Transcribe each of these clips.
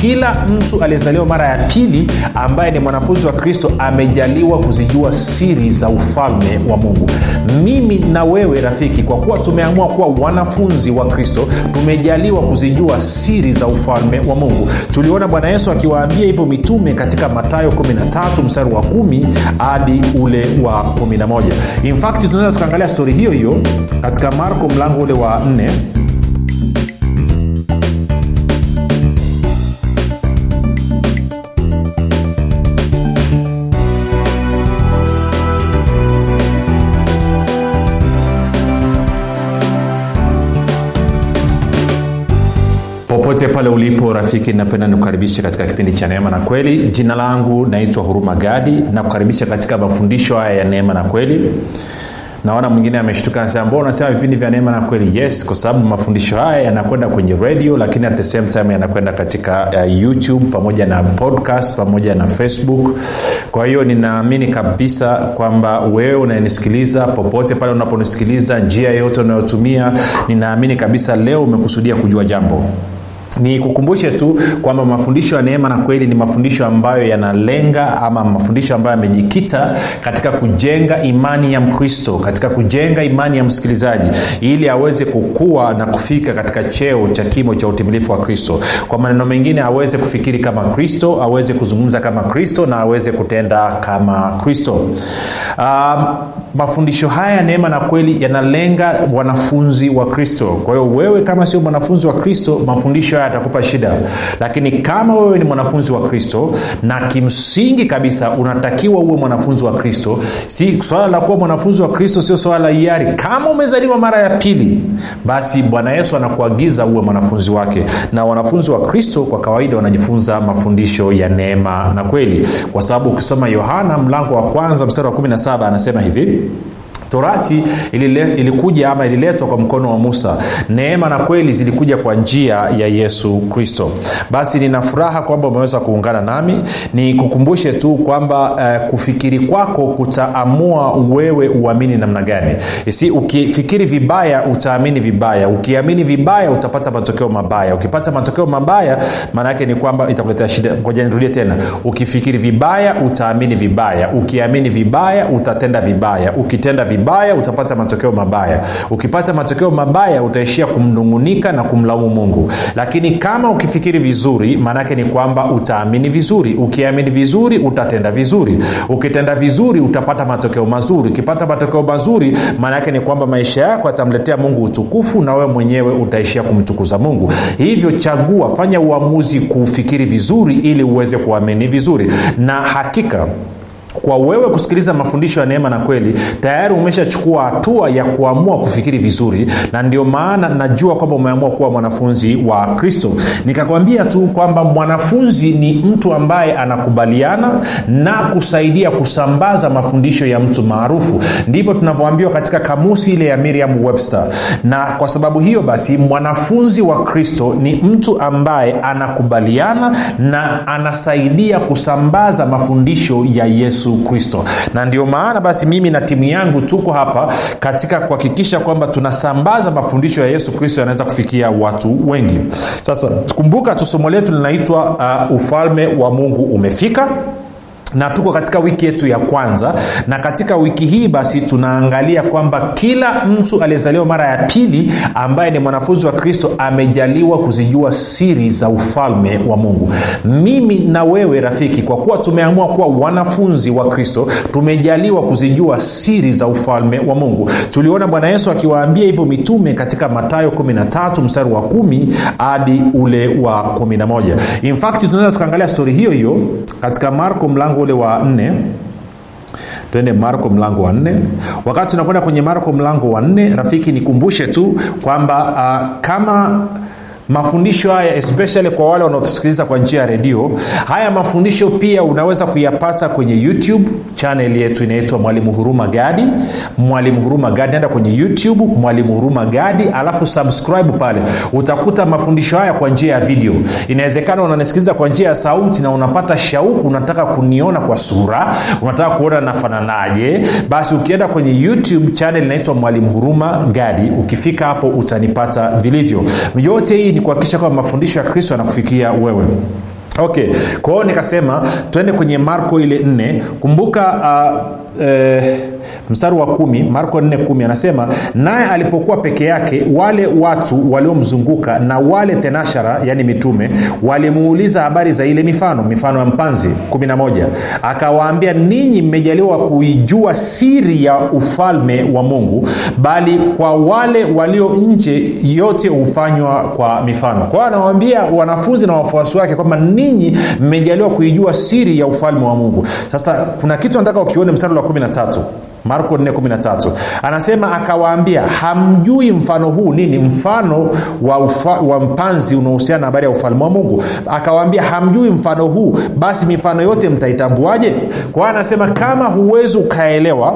kila mtu aliyezaliwa mara ya pili ambaye ni mwanafunzi wa kristo amejaliwa kuzijua siri za ufalme wa mungu. Mimi na wewe rafiki kwa kuwa tumeamua kuwa wanafunzi wa kristo tumejaliwa kuzijua siri za ufalme wa mungu. Tuliona bwana yesu akiwaambia hivyo mitume katika matayo 13 mstari wa 1 hadi ule wa 11 infakti tunaweza tukaangalia stori hiyo hiyo katika marko mlango ule wa 4 popote pale ulipo rafiki napenda nikukaribishe katika kipindi cha neema na kweli. Jina langu naitwa huruma gadi nakukaribisha katika mafundisho haya ya neema na kweli. Naona mwingine ameshtuka anasema unasema vipindi vya neema na kweli? Yes kwa sababu mafundisho haya yanakwenda kwenye radio lakini at the same time yanakwenda katika uh, youtube pamoja na podcast pamoja na facebook. Kwa hiyo ninaamini kabisa kwamba wewe unayenisikiliza popote pale unaponisikiliza njia yoyote unayotumia ninaamini kabisa leo umekusudia kujua jambo ni kukumbushe tu kwamba mafundisho ya neema na kweli ni mafundisho ambayo yanalenga ama mafundisho ambayo yamejikita katika kujenga imani ya mkristo katika kujenga imani ya msikilizaji ili aweze kukua na kufika katika cheo cha kimo cha utimilifu wa kristo. Kwa maneno mengine aweze kufikiri kama kristo aweze kuzungumza kama kristo na aweze kutenda kama kristo. Um, mafundisho haya neema na kweli yanalenga wanafunzi wa kristo. Kwa hiyo wewe kama sio mwanafunzi wa kristo mafundisho haya yatakupa shida. Lakini kama wewe ni mwanafunzi wa kristo na kimsingi kabisa unatakiwa uwe mwanafunzi wa kristo si swala la kuwa mwanafunzi wa kristo sio swala la hiari. Kama umezaliwa mara ya pili basi bwana yesu anakuagiza uwe mwanafunzi wake. Na wanafunzi wa kristo kwa kawaida wanajifunza mafundisho ya neema na kweli. Kwa sababu ukisoma yohana mlango wa kwanza mstari wa 17 anasema hivi Amen. Torati ilikuja ama ililetwa kwa mkono wa musa. Neema na kweli zilikuja kwa njia ya yesu kristo. Basi nina furaha kwamba umeweza kuungana nami. Ni kukumbushe tu kwamba uh, kufikiri kwako kutaamua wewe uamini namna gani. Si ukifikiri vibaya utaamini vibaya. Ukiamini vibaya utapata matokeo mabaya. Ukipata matokeo mabaya maana yake ni kwamba itakuletea shida. Ngoja nirudie tena. Ukifikiri vibaya utaamini vibaya. Ukiamini vibaya utatenda vibaya. Ukitenda vibaya vibaya utapata matokeo mabaya. Ukipata matokeo mabaya utaishia kumnungunika na kumlaumu mungu. Lakini kama ukifikiri vizuri maanaake ni kwamba utaamini vizuri. Ukiamini vizuri utatenda vizuri. Ukitenda vizuri utapata matokeo mazuri. Ukipata matokeo mazuri maanaake ni kwamba maisha yako yatamletea mungu utukufu na wewe mwenyewe utaishia kumtukuza mungu. Hivyo chagua fanya uamuzi kufikiri vizuri ili uweze kuamini vizuri. Na hakika kwa wewe kusikiliza mafundisho ya neema na kweli tayari umeshachukua hatua ya kuamua kufikiri vizuri na ndio maana najua kwamba umeamua kuwa mwanafunzi wa kristo. Nikakwambia tu kwamba mwanafunzi ni mtu ambaye anakubaliana na kusaidia kusambaza mafundisho ya mtu maarufu. Ndivyo tunavyoambiwa katika kamusi ile ya miriam webster. Na kwa sababu hiyo basi mwanafunzi wa kristo ni mtu ambaye anakubaliana na anasaidia kusambaza mafundisho ya yesu yesu kristo. Na ndio maana basi mimi na timu yangu tuko hapa katika kuhakikisha kwamba tunasambaza mafundisho ya yesu kristo yanaweza kufikia watu wengi. Sasa kumbuka tu somo letu linaitwa uh, ufalme wa mungu umefika na tuko katika wiki yetu ya kwanza na katika wiki hii basi tunaangalia kwamba kila mtu aliyezaliwa mara ya pili ambaye ni mwanafunzi wa kristo amejaliwa kuzijua siri za ufalme wa mungu. Mimi na wewe rafiki kwa kuwa tumeamua kuwa wanafunzi wa kristo tumejaliwa kuzijua siri za ufalme wa mungu. Tuliona bwana yesu akiwaambia hivyo mitume katika matayo 13 mstari wa 1 hadi ule wa 11 infakti tunaweza tukaangalia stori hiyo hiyo katika marko mlango ule wa nne. Tuende marko mlango wa nne. Wakati tunakwenda kwenye marko mlango wa nne rafiki nikumbushe tu kwamba uh, kama mafundisho haya especially kwa wale wanaotusikiliza kwa njia ya redio haya mafundisho pia unaweza kuyapata kwenye youtube. Chanel yetu inaitwa mwalimu huruma gadi. Mwalimu huruma gadi naenda kwenye youtube mwalimu huruma gadi alafu subscribe pale. Utakuta mafundisho haya kwa njia ya video. Inawezekana unanisikiliza kwa njia ya sauti na unapata shauku unataka kuniona kwa sura unataka kuona nafananaje. Basi ukienda kwenye youtube chanel inaitwa mwalimu huruma gadi. Ukifika hapo utanipata vilivyo. Yote hii ni kuhakikisha kwamba mafundisho ya kristo yanakufikia wewe. Okay kwa hiyo nikasema twende kwenye marko ile nne. Kumbuka uh, eh, mstari wa kumi marko 4 anasema naye alipokuwa peke yake wale watu waliomzunguka na wale tenashara yani mitume walimuuliza habari za ile mifano mifano ya mpanzi 11 akawaambia ninyi mmejaliwa kuijua siri ya ufalme wa mungu bali kwa wale walio nje yote hufanywa kwa mifano. Kwa hiyo anawaambia wanafunzi na wafuasi wake kwamba ninyi mmejaliwa kuijua siri ya ufalme wa mungu. Sasa kuna kitu nataka ukione mstari wa 13 marko 413 anasema akawaambia hamjui mfano huu nini? Mfano wa, ufa, wa mpanzi unaohusiana na habari ya ufalme wa mungu. Akawaambia hamjui mfano huu? Basi mifano yote mtaitambuaje? Kwa anasema kama huwezi ukaelewa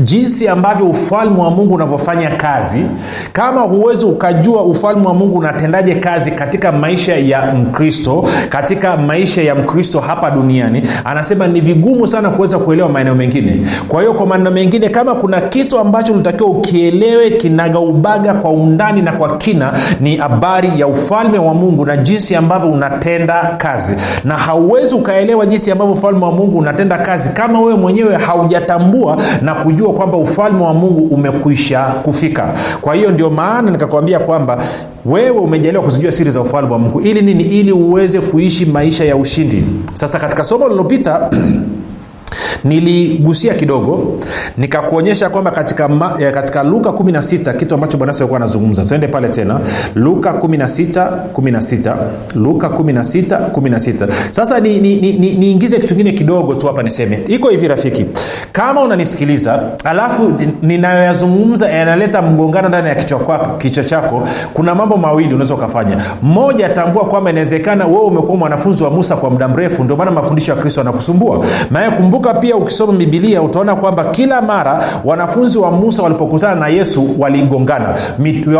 jinsi ambavyo ufalme wa mungu unavyofanya kazi kama huwezi ukajua ufalme wa mungu unatendaje kazi katika maisha ya mkristo katika maisha ya mkristo hapa duniani anasema ni vigumu sana kuweza kuelewa maeneo mengine. Kwa hiyo kwa maneno mengine kama kuna kitu ambacho unatakiwa ukielewe kinagaubaga kwa undani na kwa kina ni habari ya ufalme wa mungu na jinsi ambavyo unatenda kazi. Na hauwezi ukaelewa jinsi ambavyo ufalme wa mungu unatenda kazi kama wewe mwenyewe haujatambua na kujua kujua kwamba ufalme wa mungu umekwisha kufika. Kwa hiyo ndio maana nikakwambia kwamba wewe umejaliwa kuzijua siri za ufalme wa mungu. Ili nini? Ili uweze kuishi maisha ya ushindi. Sasa katika somo lililopita niligusia kidogo nikakuonyesha kwamba katika, ma, eh, katika luka 16 kitu ambacho bwana yesu alikuwa anazungumza. Tuende pale tena. Luka 16 16 luka 16 16 sasa niingize ni, ni, ni, ni kitu kingine kidogo tu hapa niseme. Iko hivi rafiki. Kama unanisikiliza alafu ninayoyazungumza yanaleta mgongano ndani ya kichwa, chako kuna mambo mawili unaweza ukafanya. Moja tambua kwamba inawezekana wewe umekuwa mwanafunzi wa musa kwa muda mrefu ndio maana mafundisho ya kristo anakusumbua naye kumbuka pia ukisoma bibilia utaona kwamba kila mara wanafunzi wa musa walipokutana na yesu waligongana.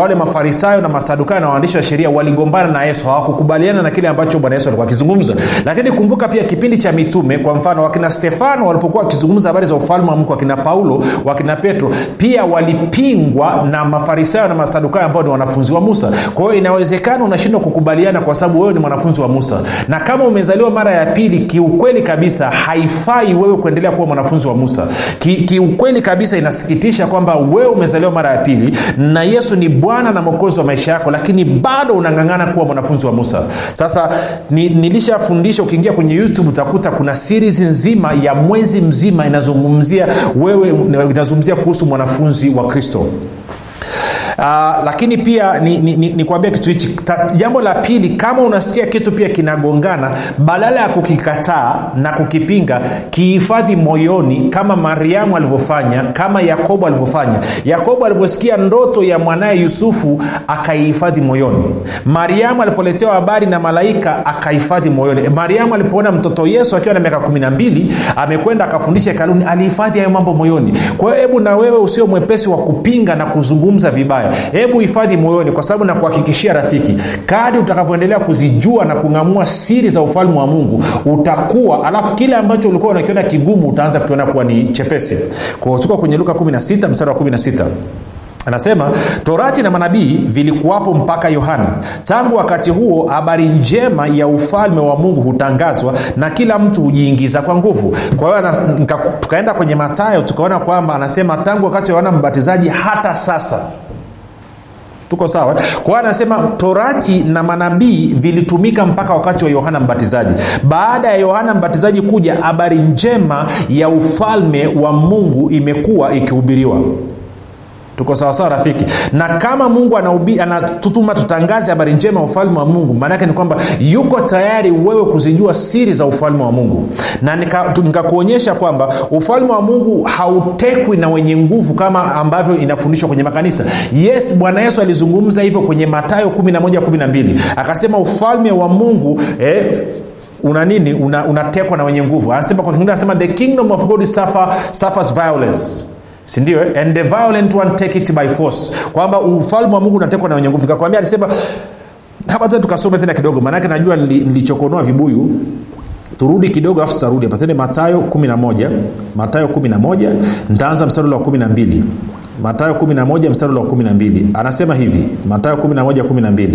Wale mafarisayo na masadukayo na waandishi wa sheria waligombana na yesu hawakukubaliana na kile ambacho bwana yesu alikuwa akizungumza. Lakini kumbuka pia kipindi cha mitume kwa mfano wakina stefano walipokuwa wakizungumza habari za ufalme wa mungu wakina paulo wakina petro pia walipingwa na mafarisayo na masadukayo ambao ni wanafunzi wa musa. Kwa hiyo inawezekana unashindwa kukubaliana kwa sababu wewe ni mwanafunzi wa musa. Na kama umezaliwa mara ya pili kiukweli kabisa haifai wewe kuendelea kuwa mwanafunzi wa musa. Kiukweli ki kabisa inasikitisha kwamba wewe umezaliwa mara ya pili na yesu ni bwana na mwokozi wa maisha yako lakini bado unang'ang'ana kuwa mwanafunzi wa musa. Sasa ni, nilishafundisha ukiingia kwenye youtube utakuta kuna series nzima ya mwezi mzima inazungumzia wewe inazungumzia kuhusu mwanafunzi wa kristo Uh, lakini pia nikuambia ni, ni, ni kitu hichi. Jambo la pili kama unasikia kitu pia kinagongana badala ya kukikataa na kukipinga kihifadhi moyoni kama mariamu alivyofanya kama yakobo alivyofanya. Yakobo alivyosikia ndoto ya mwanaye yusufu akaihifadhi moyoni. Mariamu alipoletewa habari na malaika akahifadhi moyoni. Mariamu alipoona mtoto yesu akiwa na miaka kumi na mbili amekwenda akafundisha hekaluni alihifadhi hayo mambo moyoni. Kwa hiyo hebu na wewe usio mwepesi wa kupinga na kuzungumza vibaya hebu hifadhi moyoni kwa sababu nakuhakikishia rafiki kadi utakavyoendelea kuzijua na kung'amua siri za ufalme wa mungu utakuwa alafu kile ambacho ulikuwa unakiona kigumu utaanza kukiona kuwa ni chepesi. Kwao kwenye luka 16 mstari wa 16 anasema torati na manabii vilikuwapo mpaka yohana. Tangu wakati huo habari njema ya ufalme wa mungu hutangazwa na kila mtu hujiingiza kwa nguvu. Kwa hiyo tukaenda kwenye matayo tukaona kwamba anasema tangu wakati wa yohana mbatizaji hata sasa tuko sawa? Kwa anasema torati na manabii vilitumika mpaka wakati wa yohana mbatizaji. Baada ya yohana mbatizaji kuja habari njema ya ufalme wa mungu imekuwa ikihubiriwa tuko sawasawa rafiki? Na kama mungu anatutuma tutangaze habari njema ya ufalme wa mungu maanaake ni kwamba yuko tayari wewe kuzijua siri za ufalme wa mungu. Na nikakuonyesha nika kwamba ufalme wa mungu hautekwi na wenye nguvu kama ambavyo inafundishwa kwenye makanisa. Yes bwana yesu alizungumza hivyo kwenye matayo 1112 akasema ufalme wa mungu eh, una nini? Unatekwa una na wenye nguvu. Anasema kwa kingine anasema the kingdom of god suffer, suffers violence sindio and the violent one take it by force. Kwamba ufalme wa mungu unatekwa na wenye nguvu. Nikakwambia alisema hapa tena tukasome tena kidogo. Maanake najua nilichokonoa vibuyu. Turudi kidogo afu tutarudi hapa. Tene matayo 11 matayo 11 ntaanza mstari wa 12 matayo 11 mstari wa 12 anasema hivi matayo 11 12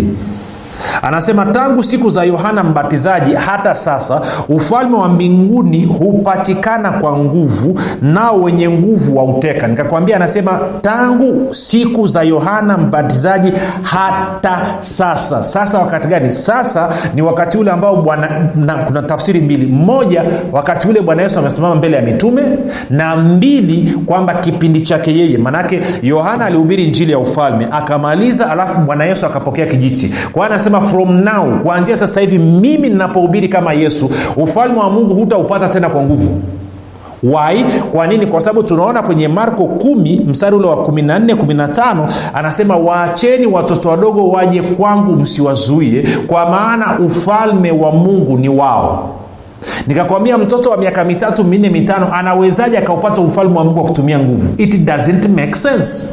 anasema tangu siku za yohana mbatizaji hata sasa ufalme wa mbinguni hupatikana kwa nguvu nao wenye nguvu wauteka nikakwambia anasema tangu siku za yohana mbatizaji hata sasa. Sasa wakati gani? Sasa ni wakati ule ambao bwana kuna tafsiri mbili. Moja wakati ule bwana yesu amesimama mbele ya mitume na mbili kwamba kipindi chake yeye. Manake yohana alihubiri njili ya ufalme akamaliza alafu bwana yesu akapokea kijiti. Kwa hiyo anasema from now kuanzia sasa hivi mimi ninapohubiri kama yesu ufalme wa mungu hutaupata tena kwa nguvu. Wai kwa nini? Kwa sababu tunaona kwenye marko 1 mstari ule wa 14 15 anasema waacheni watoto wadogo waje kwangu msiwazuie kwa maana ufalme wa mungu ni wao nikakwambia mtoto wa miaka mitatu minne mitano anawezaje akaupata ufalme wa mungu wa kutumia nguvu? It doesn't make sense.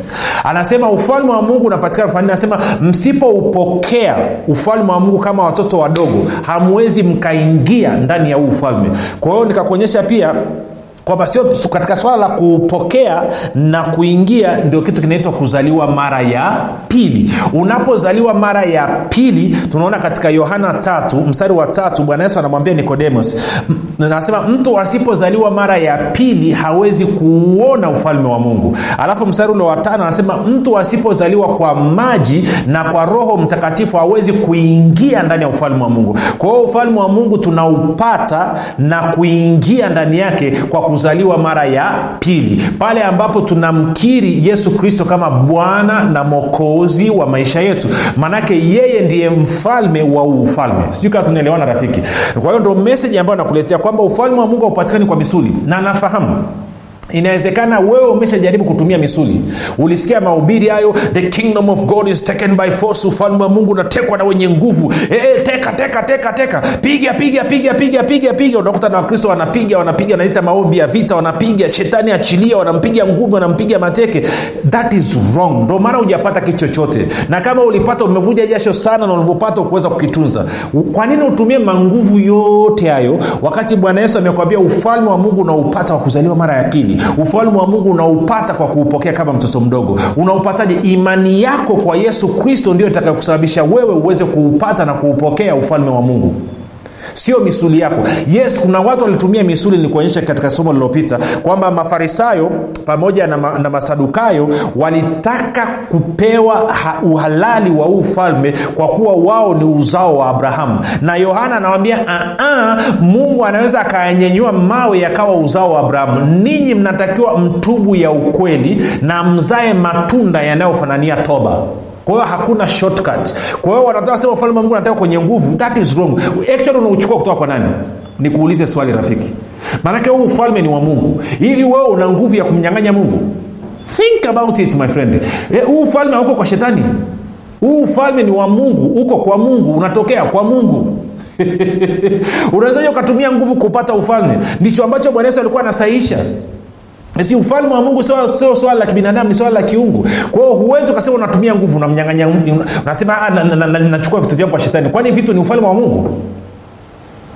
Anasema ufalme wa mungu unapatikana fani anasema msipoupokea ufalme wa mungu kama watoto wadogo hamwezi mkaingia ndani ya huu ufalme. Kwa hiyo nikakuonyesha pia kwamba sio katika swala la kupokea na kuingia ndio kitu kinaitwa kuzaliwa mara ya pili. Unapozaliwa mara ya pili tunaona katika yohana tatu mstari wa tatu bwana yesu anamwambia nikodemos anasema mtu asipozaliwa mara ya pili hawezi kuuona ufalme wa mungu. Alafu mstari ule wa tano anasema mtu asipozaliwa kwa maji na kwa roho mtakatifu hawezi kuingia ndani ya ufalme wa mungu. Kwa hiyo ufalme wa mungu tunaupata na kuingia ndani yake kwa kuzaliwa mara ya pili pale ambapo tunamkiri yesu kristo kama bwana na mokozi wa maisha yetu. Maanake yeye ndiye mfalme wa ufalme. Sijui kaa tunaelewana rafiki. Kwa hiyo ndo meseji ambayo nakuletea kwamba ufalme wa mungu haupatikani kwa misuli. Na nafahamu inawezekana wewe umeshajaribu kutumia misuli. Ulisikia mahubiri hayo the kingdom of god is taken by force ufalme wa mungu unatekwa na wenye nguvu. E, e, teka teka teka teka. Piga piga piga piga piga piga. Unakuta na wakristo wanapiga wanapiga naita maombi ya vita wanapiga. Shetani achilia wanampiga ngumi wanampiga mateke. That is wrong. Ndo maana hujapata kitu chochote. Na kama ulipata umevuja jasho sana na ulivyopata ukuweza kukitunza. Kwa nini utumie manguvu yote hayo wakati bwana yesu amekwambia ufalme wa mungu unaupata wa kuzaliwa mara ya pili ufalme wa mungu unaupata kwa kuupokea kama mtoto mdogo. Unaupataje imani yako kwa yesu kristo ndio itakayokusababisha wewe uweze kuupata na kuupokea ufalme wa mungu sio misuli yako. Yes kuna watu walitumia misuli nikuonyesha katika somo lililopita kwamba mafarisayo pamoja na, ma, na masadukayo walitaka kupewa ha, uhalali wa huu ufalme kwa kuwa wao ni uzao wa abrahamu. Na yohana anawambia mungu anaweza akayanyenyua mawe yakawa uzao wa abrahamu. Ninyi mnatakiwa mtubu ya ukweli na mzae matunda yanayofanania toba kwa hiyo hakuna shortcut. Kwa hiyo wanataka sema ufalme wa mungu anataka kwenye nguvu. That is wrong. Actually unauchukua kutoka kwa nani? Nikuulize swali rafiki. Maanake huu ufalme ni wa mungu. Hivi wewe una nguvu ya kumnyang'anya mungu? Think about it my friend. Huu ufalme hauko kwa shetani. Huu ufalme ni wa mungu. Uko kwa mungu. Unatokea kwa mungu. Unawezaji ukatumia nguvu kupata ufalme. Ndicho ambacho bwana yesu alikuwa anasaisha si ufalme wa mungu sio so, swala la kibinadamu ni swala la kiungu. Kwao huwezi ukasema unatumia nguvu unamnyanganya unasema nachukua na, na, na, na vitu vyangu kwa shetani. Kwani vitu ni ufalme wa mungu?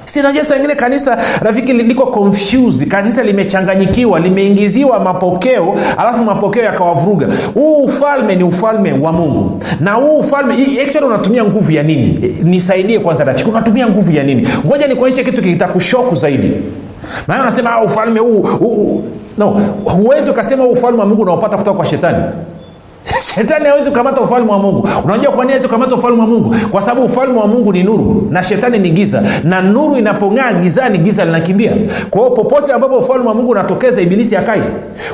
Sinajua saa ingine kanisa rafiki liko confused. Kanisa limechanganyikiwa limeingiziwa mapokeo alafu mapokeo yakawavuruga. Huu ufalme ni ufalme wa mungu. Na huu ufalme actually unatumia nguvu ya nini? Nisaidie kwanza rafiki unatumia nguvu ya nini? Ngoja nikuonyeshe kitu kitakushoku zaidi. Maana unasema ah, ufalme huu no huwezi ukasema huu ufalme wa mungu unaopata kutoka kwa shetani shetani hawezi kukamata ufalme wa mungu. Unajua kwa nini hawezi kukamata ufalme wa mungu? Kwa sababu ufalme wa mungu ni nuru na shetani ni giza na nuru inapong'aa gizani giza linakimbia. Kwa popote ambapo ufalme wa mungu unatokeza ibilisi akai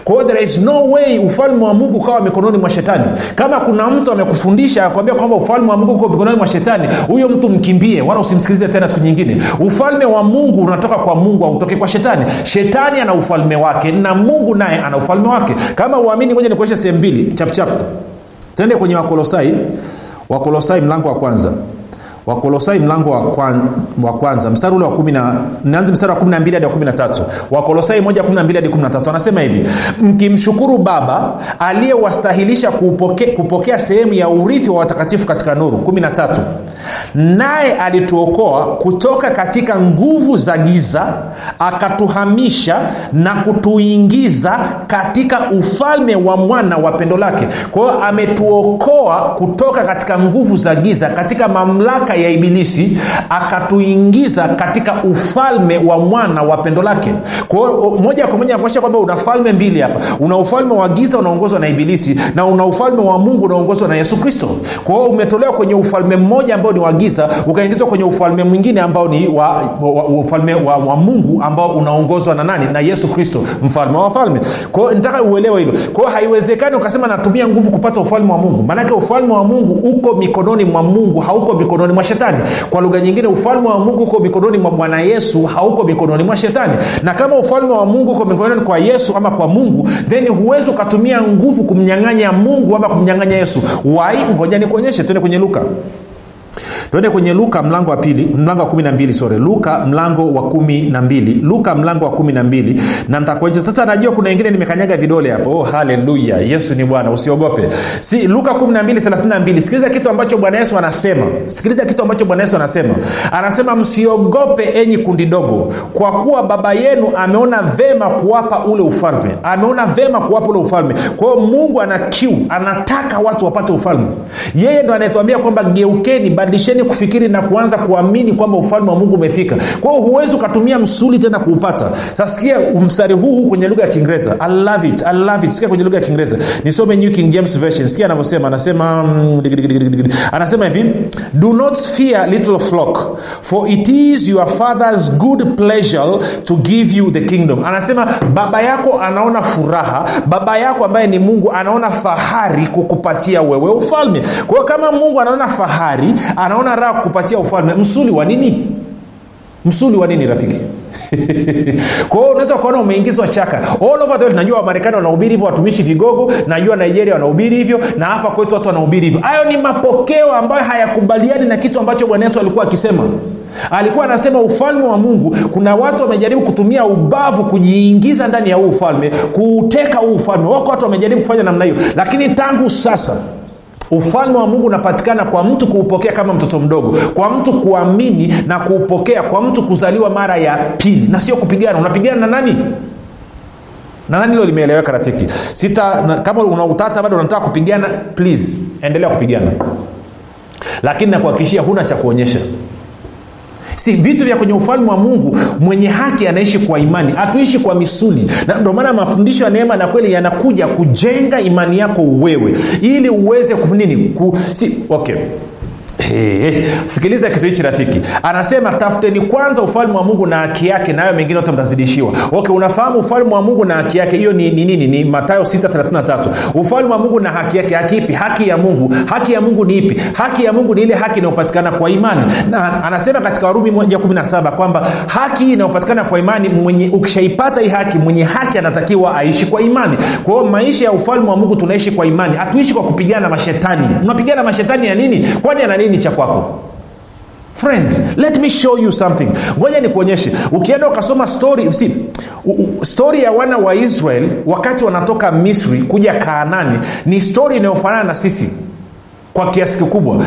kwa there is no way ufalme wa mungu ukawa mikononi mwa shetani. Kama kuna mtu amekufundisha akwambia kwamba ufalme wa mungu uko mikononi mwa shetani huyo mtu mkimbie wala usimsikilize tena siku nyingine. Ufalme wa mungu unatoka kwa mungu hautoki kwa shetani. Shetani ana ufalme wake na mungu naye ana ufalme wake. Kama uamini moja nikuonyeshe sehemu mbili chapchap tende kwenye wakolosai. Wakolosai mlango wa kwanza. Wakolosai mlango wa, kwan, wa kwanza. Mstari ule wa kumi mstari wa kumi na mbili hadi wa kumi na tatu. Wakolosai moja kumi na mbili hadi kumi na tatu. Anasema hivi mkimshukuru baba aliyewastahilisha kupokea, kupokea sehemu ya urithi wa watakatifu katika nuru. Kumi na tatu naye alituokoa kutoka katika nguvu za giza akatuhamisha na kutuingiza katika ufalme wa mwana wa pendo lake. Kwa hiyo ametuokoa kutoka katika nguvu za giza katika mamlaka ya ibilisi akatuingiza katika ufalme wa mwana wa pendo lake. Kwa hiyo moja kwa moja nakuonyesha kwamba una falme mbili hapa. Una ufalme wa giza unaongozwa na ibilisi na una ufalme wa mungu unaongozwa na yesu kristo. Kwa hiyo umetolewa kwenye ufalme mmoja ambao ni wa giza ukaingizwa kwenye ufalme mwingine ambao ni wa, wa, wa, ufalme wa, wa mungu ambao unaongozwa na nani? Na yesu kristo mfalme wa wafalme kwao nitaka uelewe hilo. Kwao haiwezekani ukasema natumia nguvu kupata ufalme wa mungu. Maanake ufalme wa mungu uko mikononi mwa mungu hauko mikononi mwa shetani. Kwa lugha nyingine ufalme wa mungu uko mikononi mwa bwana yesu hauko mikononi mwa shetani. Na kama ufalme wa mungu uko mikononi kwa yesu ama kwa mungu then huwezi ukatumia nguvu kumnyang'anya mungu ama kumnyang'anya yesu. Wai ngoja nikuonyeshe tuende kwenye luka twende kwenye luka mlango wa pili mlango wa kumi na mbili sore luka mlango wa kumi na mbili luka mlango wa kumi na mbili. Sasa najua kuna wengine nimekanyaga vidole hapo. Oh, haleluya. Yesu ni bwana usiogope. Si luka kumi na mbili thelathini na mbili. Sikiliza kitu ambacho bwana yesu anasema. Sikiliza kitu ambacho bwana yesu anasema. Anasema msiogope enyi kundi dogo kwa kuwa baba yenu ameona vema kuwapa ule ufalme. Ameona vema kuwapa ule ufalme. Kwa hiyo mungu ana kiu. Anataka watu wapate ufalme. Yeye ndo anayetuambia kwamba geukeni badilisheni kufikiri na kuanza kuamini kwamba ufalme wa mungu umefika. Kwa hiyo huwezi ukatumia msuli tena kuupata. Sasikia mstari huu kwenye lugha ya kiingereza. I love it, I love it. sikia kwenye lugha ya kiingereza. Nisome new king james version. Sikia anavyosema. Anasema mm, anasema hivi do not fear little flock for it is your father's good pleasure to give you the kingdom. Anasema baba yako anaona furaha. Baba yako ambaye ni mungu anaona fahari kukupatia wewe ufalme. Kwa kama mungu anaona fahari anaona raha kukupatia ufalme msuli wa nini? Msuli wa nini rafiki? Kwa hiyo unaweza ukaona umeingizwa chaka. All over the world najua wamarekani wanahubiri hivyo watumishi vigogo najua nigeria wanahubiri hivyo na hapa kwetu watu wanahubiri hivyo. Hayo ni mapokeo ambayo hayakubaliani na kitu ambacho bwana yesu alikuwa akisema. Alikuwa anasema ufalme wa mungu kuna watu wamejaribu kutumia ubavu kujiingiza ndani ya huu ufalme kuuteka huu ufalme. Wako watu wamejaribu kufanya namna hiyo. Lakini tangu sasa ufalme wa mungu unapatikana kwa mtu kuupokea kama mtoto mdogo kwa mtu kuamini na kuupokea kwa mtu kuzaliwa mara ya pili na sio kupigana. Unapigana na nani? Nadhani hilo limeeleweka rafiki? Sita na, kama unautata bado unataka kupigana please endelea kupigana. Lakini nakuhakikishia huna cha kuonyesha si vitu vya kwenye ufalme wa mungu mwenye haki anaishi kwa imani hatuishi kwa misuli. Na ndio maana mafundisho ya neema na kweli yanakuja kujenga imani yako wewe ili uweze nini? Ku, si, okay Hey, sikiliza kitu hichi rafiki. Anasema tafuteni kwanza ufalme wa mungu na haki yake nayo mengine yote mtazidishiwa. Okay unafahamu ufalme wa mungu na haki yake? Hiyo ni nini? Ni, ni, ni matayo 633 ufalme wa mungu na haki yake haki ipi haki ya mungu. Haki ya mungu ni ipi? Haki ya mungu ni ile haki inayopatikana kwa imani. Na anasema katika warumi 17 kwamba haki hii inayopatikana kwa imani mwenye ukishaipata hii haki mwenye haki anatakiwa aishi kwa imani. Kwa hiyo maisha ya ufalme wa mungu tunaishi kwa imani. Hatuishi kwa kupigana na mashetani. Unapigana na mashetani ya nini? Kwani ana nini cha kwako. Friend let me show you something. Ngoja nikuonyeshe. Ukienda ukasoma story see, story ya wana wa israel wakati wanatoka misri kuja kaanani ni story inayofanana na sisi kwa kiasi kikubwa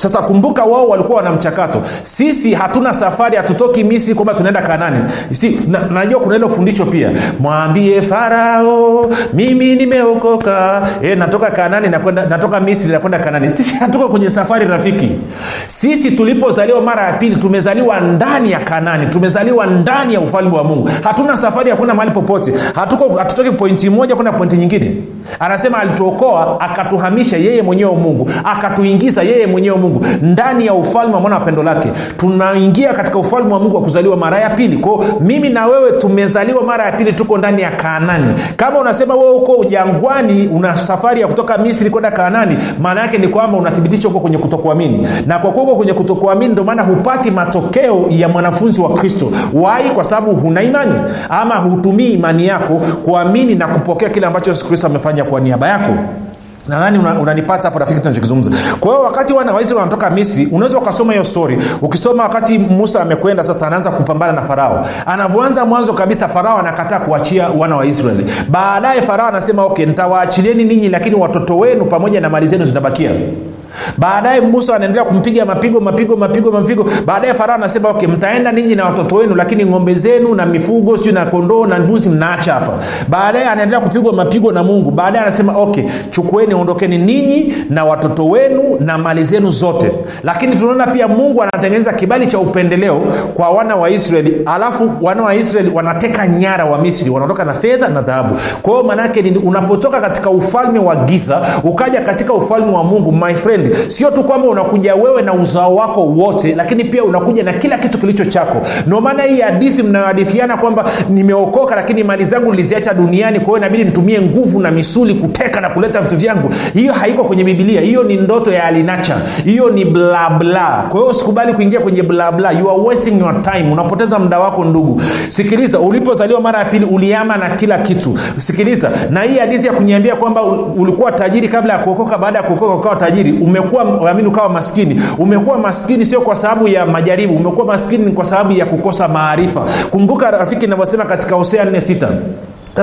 sasa kumbuka wao walikuwa wana mchakato. Sisi hatuna safari hatutoki misri kwamba tunaenda kanani. Si, na, najua kuna hilo fundisho pia. Mwambie farao mimi nimeokoka. E, natoka kanani nakwenda natoka misri nakwenda kanani. Sisi hatuko kwenye safari rafiki. Sisi tulipozaliwa mara ya pili tumezaliwa ndani ya kanani. Tumezaliwa ndani ya ufalme wa mungu. Hatuna safari hakuna mahali popote. Hatuko hatutoki pointi moja kwenda pointi nyingine. Anasema alituokoa akatuhamisha yeye mwenyewe mungu akatuingiza yeye mwenyewe mungu ndani ya ufalme wa mwana wa pendo lake. Tunaingia katika ufalme wa mungu wa kuzaliwa mara ya pili. Kwao mimi na wewe tumezaliwa mara ya pili tuko ndani ya kaanani. Kama unasema wewe uko jangwani una safari ya kutoka misri kwenda kaanani maana yake ni kwamba unathibitisha huko kwenye kutokuamini. Na kwa kuwa uko kwenye kutokuamini ndio maana hupati matokeo ya mwanafunzi wa kristo. Wai kwa sababu huna imani. Ama hutumii imani yako kuamini na kupokea kile ambacho yesu kristo amefanya kwa niaba yako nadhani unanipata una hapo rafiki tunachokizungumza. Kwa hiyo wakati wana waisraeli wanatoka misri unaweza ukasoma hiyo stori ukisoma wakati musa amekwenda sasa anaanza kupambana na farao. Anavyoanza mwanzo kabisa farao anakataa kuachia wana wa israeli baadaye farao anasema okay ntawaachilieni ninyi lakini watoto wenu pamoja na mali zenu zinabakia baadaye musa anaendelea kumpiga mapigo mapigo mapigo mapigo. Baadaye farao anasema okay mtaenda ninyi na watoto wenu lakini ng'ombe zenu na mifugo siu na kondoo na mbuzi mnaacha hapa. Baadaye anaendelea kupigwa mapigo na mungu. Baadaye anasema okay chukueni ondokeni ninyi na watoto wenu na mali zenu zote. Lakini tunaona pia mungu anatengeneza kibali cha upendeleo kwa wana wa israeli. Alafu wana wa israeli wanateka nyara wa misri wanaondoka na fedha na dhahabu. Kwa hiyo maanaake unapotoka katika ufalme wa giza ukaja katika ufalme wa mungu my friend sio tu kwamba unakuja wewe na uzao wako wote lakini pia unakuja na kila kitu kilicho chako. Ndio maana hii hadithi mnayohadithiana kwamba nimeokoka lakini mali zangu niliziacha duniani kwa hiyo inabidi nitumie nguvu na misuli kuteka na kuleta vitu vyangu. Hiyo haiko kwenye bibilia hiyo ni ndoto ya alinacha hiyo ni blabla kwa hiyo usikubali kuingia kwenye blabla you are wasting your time. Unapoteza muda wako ndugu. Sikiliza ulipozaliwa mara ya pili uliama na kila kitu. Sikiliza na hii hadithi ya kuniambia kwamba ulikuwa tajiri kabla ya kuokoka baada ya kuokoka ukawa tajiri umekuwa amini ukawa maskini. Umekuwa maskini sio kwa sababu ya majaribu. Umekuwa maskini kwa sababu ya kukosa maarifa. Kumbuka rafiki inavyosema katika hosea 4 6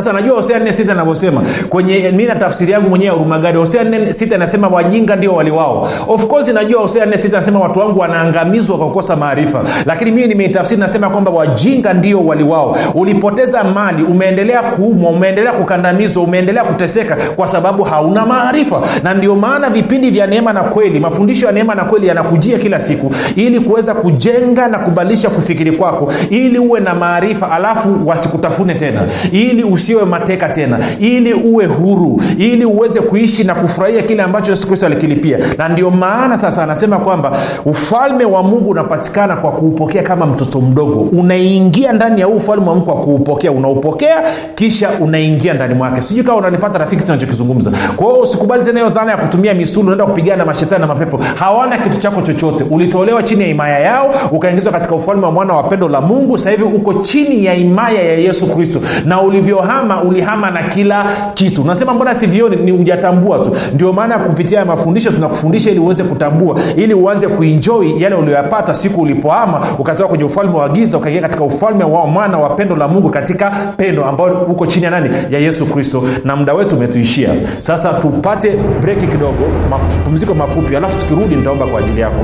sasa najua hosea nne sita anavyosema kwenye mi na tafsiri yangu mwenyewe urumagadi hosea nne sita inasema wajinga ndio waliwao. Of course najua hosea nne sita nasema watu wangu wanaangamizwa kwa kukosa maarifa. Lakini mimi nimeitafsiri nasema kwamba wajinga ndio waliwao. Ulipoteza mali umeendelea kuumwa umeendelea kukandamizwa umeendelea kuteseka kwa sababu hauna maarifa. Na ndio maana vipindi vya neema na kweli mafundisho ya neema na kweli yanakujia kila siku. Ili kuweza kujenga na kubadilisha kufikiri kwako ili uwe na maarifa alafu wasikutafune tena. Ili usiwe mateka tena. Ili uwe huru ili uweze kuishi na kufurahia kile ambacho yesu kristo alikilipia. Na ndio maana sasa anasema kwamba ufalme wa mungu unapatikana kwa kuupokea kama mtoto mdogo. Unaingia ndani ya huu ufalme wa mungu kwa kuupokea. Unaupokea kisha unaingia ndani mwake. Sijui kama unanipata rafiki tunachokizungumza kwa usikubali tena hiyo dhana ya kutumia misuli unaenda kupigana na mashetani na mapepo. Hawana kitu chako chochote. Ulitolewa chini ya himaya yao ukaingizwa katika ufalme wa mwana wa pendo la mungu. Sasa hivi uko chini ya himaya ya yesu kristo. Na ulivyohama ulihama na kila kitu. Unasema mbona sivioni ni ujatambua tu. Ndio maana kupitia mafundisho tunakufundisha ili uweze kutambua ili uanze kuinjoi yale ulioyapata siku ulipohama ukatoka kwenye ufalme wa giza ukaingia katika ufalme wa mwana wa pendo la mungu katika pendo ambao uko chini ya nani? Ya yesu kristo. Na muda wetu umetuishia. Sasa tupate breki kidogo mapumziko mafupi alafu tukirudi nitaomba kwa ajili yako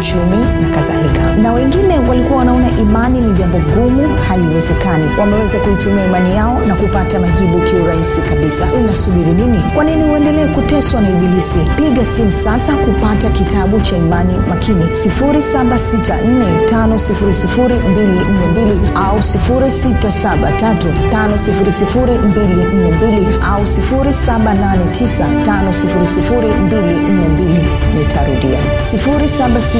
uchumi na kadhalika. Na wengine walikuwa wanaona imani ni jambo gumu haliwezekani wameweza kuitumia imani yao na kupata majibu kiurahisi kabisa. Unasubiri nini? Kwa nini uendelee kuteswa na ibilisi? Piga simu sasa kupata kitabu cha imani makini. 7645242 au 6735242 au 7895242 nitarudia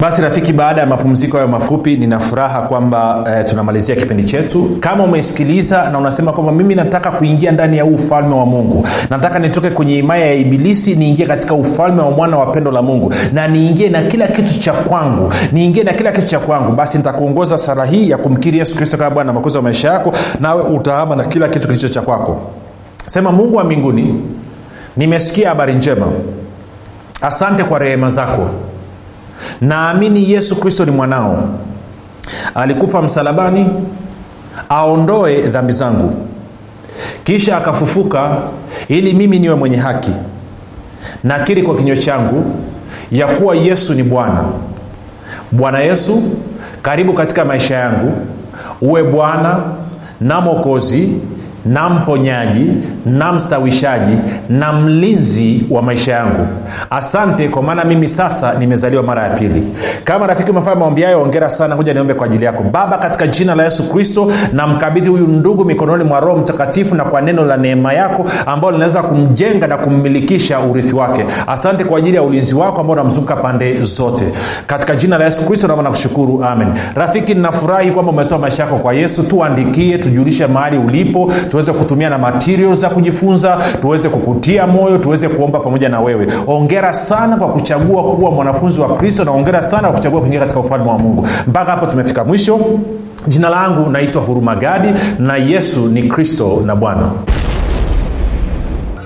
basi rafiki baada ya mapumziko hayo mafupi nina furaha kwamba eh, tunamalizia kipindi chetu. Kama umesikiliza na unasema kwamba mimi nataka kuingia ndani ya huu ufalme wa mungu nataka nitoke kwenye imaya ya ibilisi niingie katika ufalme wa mwana wa pendo la mungu na niingie na kila kitu cha kwangu niingie na kila kitu cha kwangu basi nitakuongoza sara hii ya kumkiri yesu kristo kama bwana makuzi wa maisha yako nawe utahama na kila kitu kilicho cha kwako. Sema mungu wa mbinguni nimesikia habari njema. Asante kwa rehema zako naamini yesu kristo ni mwanao. Alikufa msalabani aondoe dhambi zangu. Kisha akafufuka ili mimi niwe mwenye haki. Nakiri kwa kinywa changu ya kuwa yesu ni bwana. Bwana yesu karibu katika maisha yangu. Uwe bwana na mwokozi na mponyaji na mstawishaji na mlinzi wa maisha yangu. Asante kwa maana mimi sasa nimezaliwa mara ya pili. Kama rafiki umefanya maombi hayo ongera sana. Kuja niombe kwa ajili yako. Baba katika jina la yesu kristo na mkabidhi huyu ndugu mikononi mwa roho mtakatifu na kwa neno la neema yako ambalo linaweza kumjenga na kummilikisha urithi wake. Asante kwa ajili ya ulinzi wako ambao unamzunguka pande zote. Katika jina la yesu kristo naomba nakushukuru amen. Rafiki ninafurahi kwamba umetoa maisha yako kwa yesu. Tuandikie tujulishe mahali ulipo tuweze kutumia na material za kujifunza tuweze kukutia moyo tuweze kuomba pamoja na wewe. Ongera sana kwa kuchagua kuwa mwanafunzi wa kristo na ongera sana kwa kuchagua kuingia katika ufalme wa mungu. Mpaka hapo tumefika mwisho. Jina langu naitwa huruma gadi na yesu ni kristo na bwana.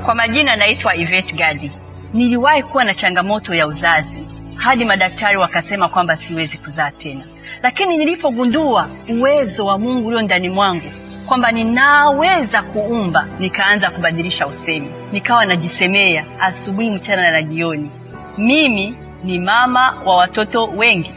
Kwa majina naitwa ivet Gadi. Niliwahi kuwa na changamoto ya uzazi hadi madaktari wakasema kwamba siwezi kuzaa tena, lakini nilipogundua uwezo wa Mungu ulio ndani mwangu kwamba ninaweza kuumba, nikaanza kubadilisha usemi, nikawa najisemea asubuhi, mchana na jioni, mimi ni mama wa watoto wengi.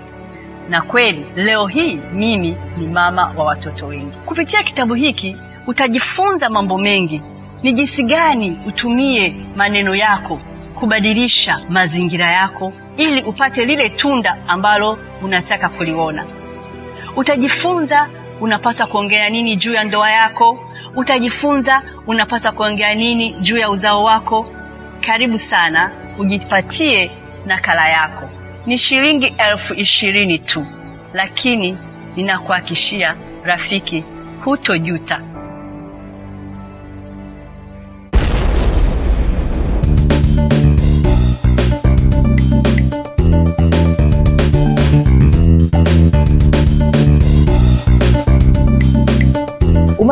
Na kweli leo hii mimi ni mama wa watoto wengi. Kupitia kitabu hiki utajifunza mambo mengi, ni jinsi gani utumie maneno yako kubadilisha mazingira yako ili upate lile tunda ambalo unataka kuliona. Utajifunza unapaswa kuongea nini juu ya ndoa yako, utajifunza unapaswa kuongea nini juu ya uzao wako. Karibu sana ujipatie nakala yako ni shilingi elfu ishirini tu, lakini ninakuhakishia rafiki, hutojuta.